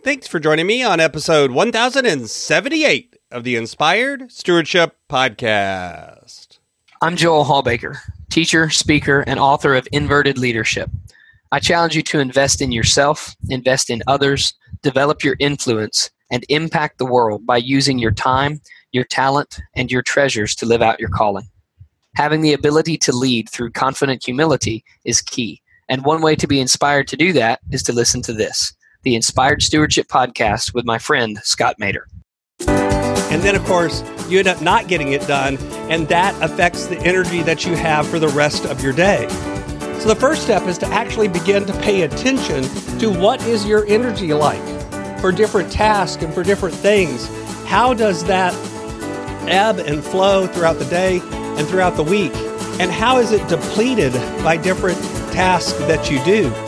Thanks for joining me on episode 1078 of the Inspired Stewardship Podcast. I'm Joel Hallbaker, teacher, speaker, and author of Inverted Leadership. I challenge you to invest in yourself, invest in others, develop your influence, and impact the world by using your time, your talent, and your treasures to live out your calling. Having the ability to lead through confident humility is key, and one way to be inspired to do that is to listen to this the Inspired Stewardship Podcast with my friend Scott Maderer. And then, of course, you end up not getting it done, and that affects the energy that you have for the rest of your day. So, the first step is to actually begin to pay attention to what is your energy like for different tasks and for different things. How does that ebb and flow throughout the day and throughout the week? And how is it depleted by different tasks that you do?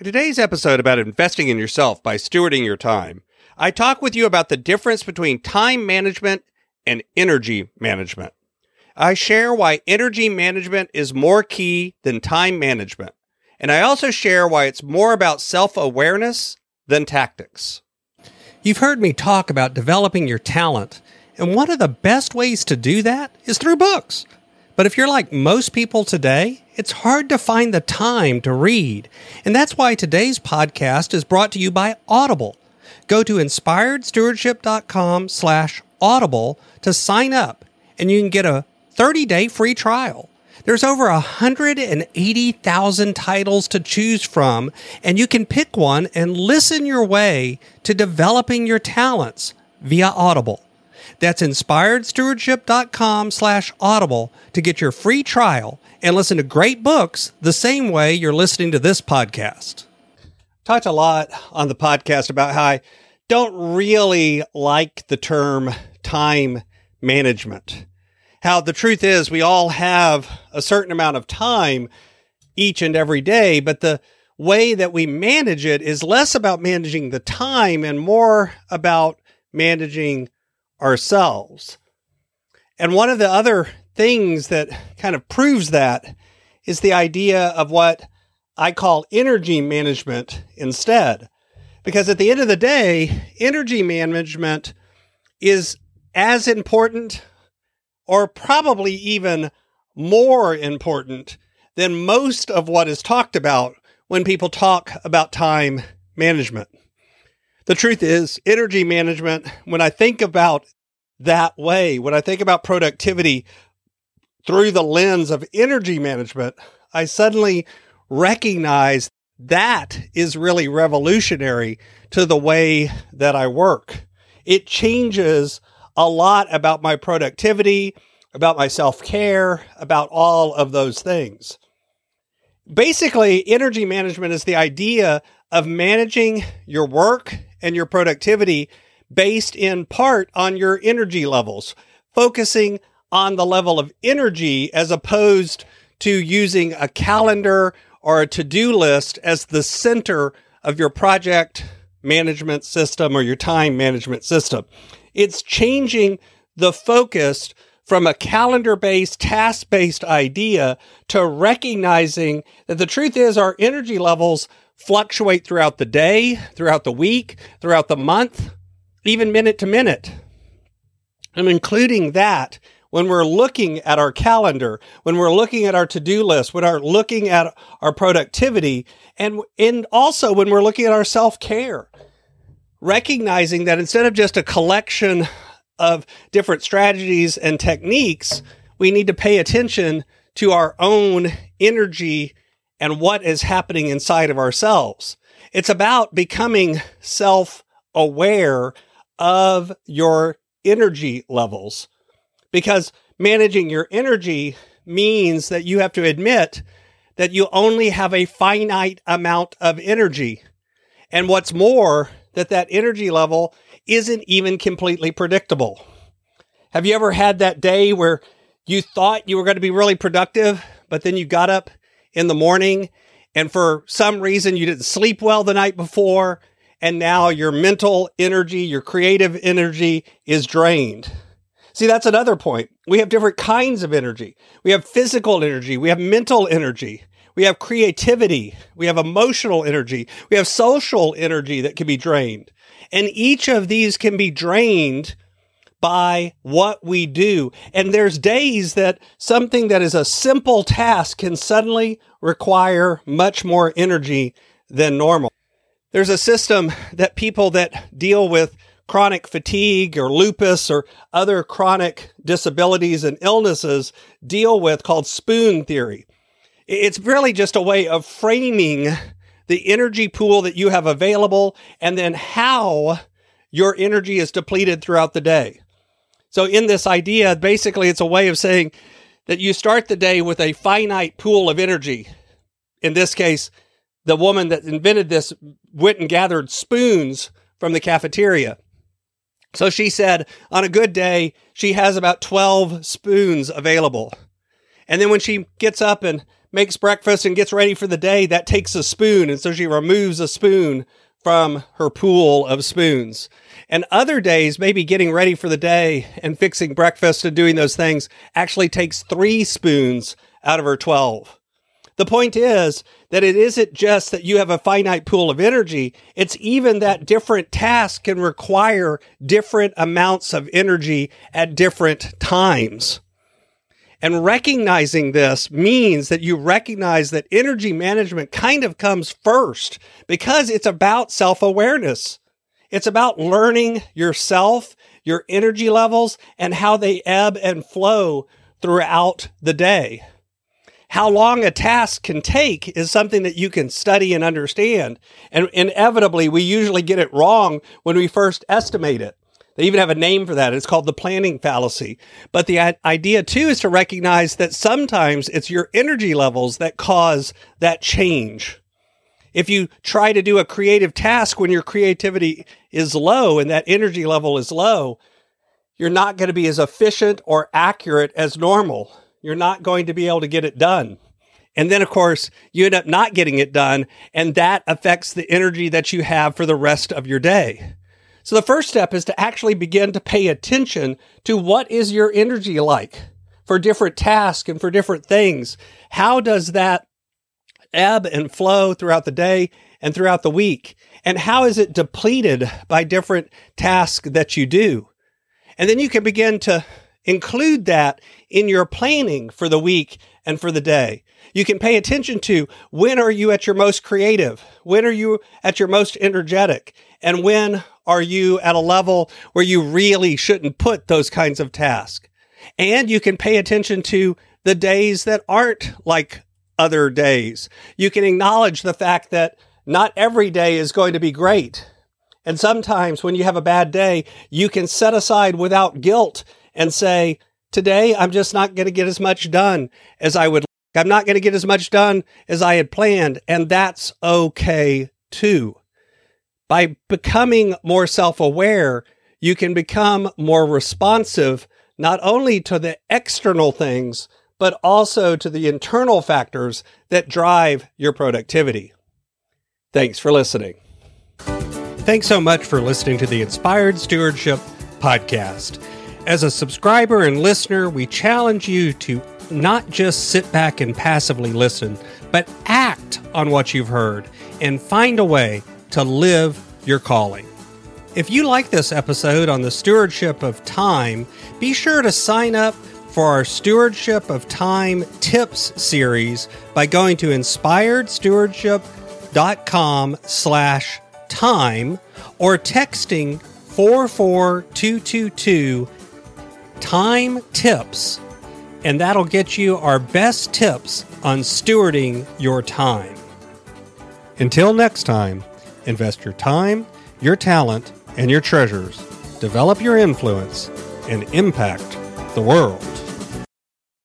Today's episode about investing in yourself by stewarding your time, I talk with you about the difference between time management and energy management. I share why energy management is more key than time management. And I also share why it's more about self awareness than tactics. You've heard me talk about developing your talent, and one of the best ways to do that is through books. But if you're like most people today, it's hard to find the time to read. And that's why today's podcast is brought to you by Audible. Go to inspiredstewardship.com slash audible to sign up, and you can get a 30-day free trial. There's over 180,000 titles to choose from, and you can pick one and listen your way to developing your talents via Audible. That's inspiredstewardship.com slash audible to get your free trial and listen to great books the same way you're listening to this podcast. Talked a lot on the podcast about how I don't really like the term time management. How the truth is, we all have a certain amount of time each and every day, but the way that we manage it is less about managing the time and more about managing ourselves. And one of the other things that kind of proves that is the idea of what I call energy management instead. Because at the end of the day, energy management is as important or probably even more important than most of what is talked about when people talk about time management. The truth is, energy management, when I think about that way, when I think about productivity through the lens of energy management, I suddenly recognize that is really revolutionary to the way that I work. It changes a lot about my productivity, about my self care, about all of those things. Basically, energy management is the idea of managing your work and your productivity based in part on your energy levels, focusing on the level of energy as opposed to using a calendar or a to do list as the center of your project management system or your time management system. It's changing the focus from a calendar based, task based idea to recognizing that the truth is our energy levels fluctuate throughout the day, throughout the week, throughout the month, even minute to minute. I'm including that when we're looking at our calendar, when we're looking at our to-do list, when we're looking at our productivity, and, and also when we're looking at our self-care. Recognizing that instead of just a collection of different strategies and techniques, we need to pay attention to our own energy and what is happening inside of ourselves. It's about becoming self aware of your energy levels because managing your energy means that you have to admit that you only have a finite amount of energy. And what's more, that that energy level isn't even completely predictable. Have you ever had that day where you thought you were going to be really productive, but then you got up in the morning and for some reason you didn't sleep well the night before, and now your mental energy, your creative energy is drained? See, that's another point. We have different kinds of energy. We have physical energy, we have mental energy, we have creativity, we have emotional energy, we have social energy that can be drained. And each of these can be drained by what we do. And there's days that something that is a simple task can suddenly require much more energy than normal. There's a system that people that deal with chronic fatigue or lupus or other chronic disabilities and illnesses deal with called spoon theory. It's really just a way of framing the energy pool that you have available and then how your energy is depleted throughout the day. So, in this idea, basically, it's a way of saying that you start the day with a finite pool of energy. In this case, the woman that invented this went and gathered spoons from the cafeteria. So she said on a good day, she has about 12 spoons available. And then when she gets up and makes breakfast and gets ready for the day, that takes a spoon. And so she removes a spoon from her pool of spoons. And other days, maybe getting ready for the day and fixing breakfast and doing those things actually takes three spoons out of her 12. The point is that it isn't just that you have a finite pool of energy. It's even that different tasks can require different amounts of energy at different times. And recognizing this means that you recognize that energy management kind of comes first because it's about self awareness. It's about learning yourself, your energy levels, and how they ebb and flow throughout the day. How long a task can take is something that you can study and understand. And inevitably, we usually get it wrong when we first estimate it. They even have a name for that. It's called the planning fallacy. But the idea too is to recognize that sometimes it's your energy levels that cause that change. If you try to do a creative task when your creativity is low and that energy level is low, you're not going to be as efficient or accurate as normal. You're not going to be able to get it done. And then, of course, you end up not getting it done, and that affects the energy that you have for the rest of your day. So the first step is to actually begin to pay attention to what is your energy like for different tasks and for different things. How does that ebb and flow throughout the day and throughout the week? And how is it depleted by different tasks that you do? And then you can begin to include that in your planning for the week and for the day. You can pay attention to when are you at your most creative? When are you at your most energetic? And when are you at a level where you really shouldn't put those kinds of tasks? And you can pay attention to the days that aren't like other days. You can acknowledge the fact that not every day is going to be great. And sometimes when you have a bad day, you can set aside without guilt and say, today I'm just not going to get as much done as I would. I'm not going to get as much done as I had planned. And that's okay too. By becoming more self aware, you can become more responsive, not only to the external things, but also to the internal factors that drive your productivity. Thanks for listening. Thanks so much for listening to the Inspired Stewardship Podcast. As a subscriber and listener, we challenge you to not just sit back and passively listen, but act on what you've heard and find a way to live your calling. If you like this episode on the stewardship of time, be sure to sign up for our Stewardship of Time Tips series by going to inspiredstewardship.com slash time or texting 44222 time tips and that'll get you our best tips on stewarding your time. Until next time, invest your time, your talent, and your treasures, develop your influence, and impact the world.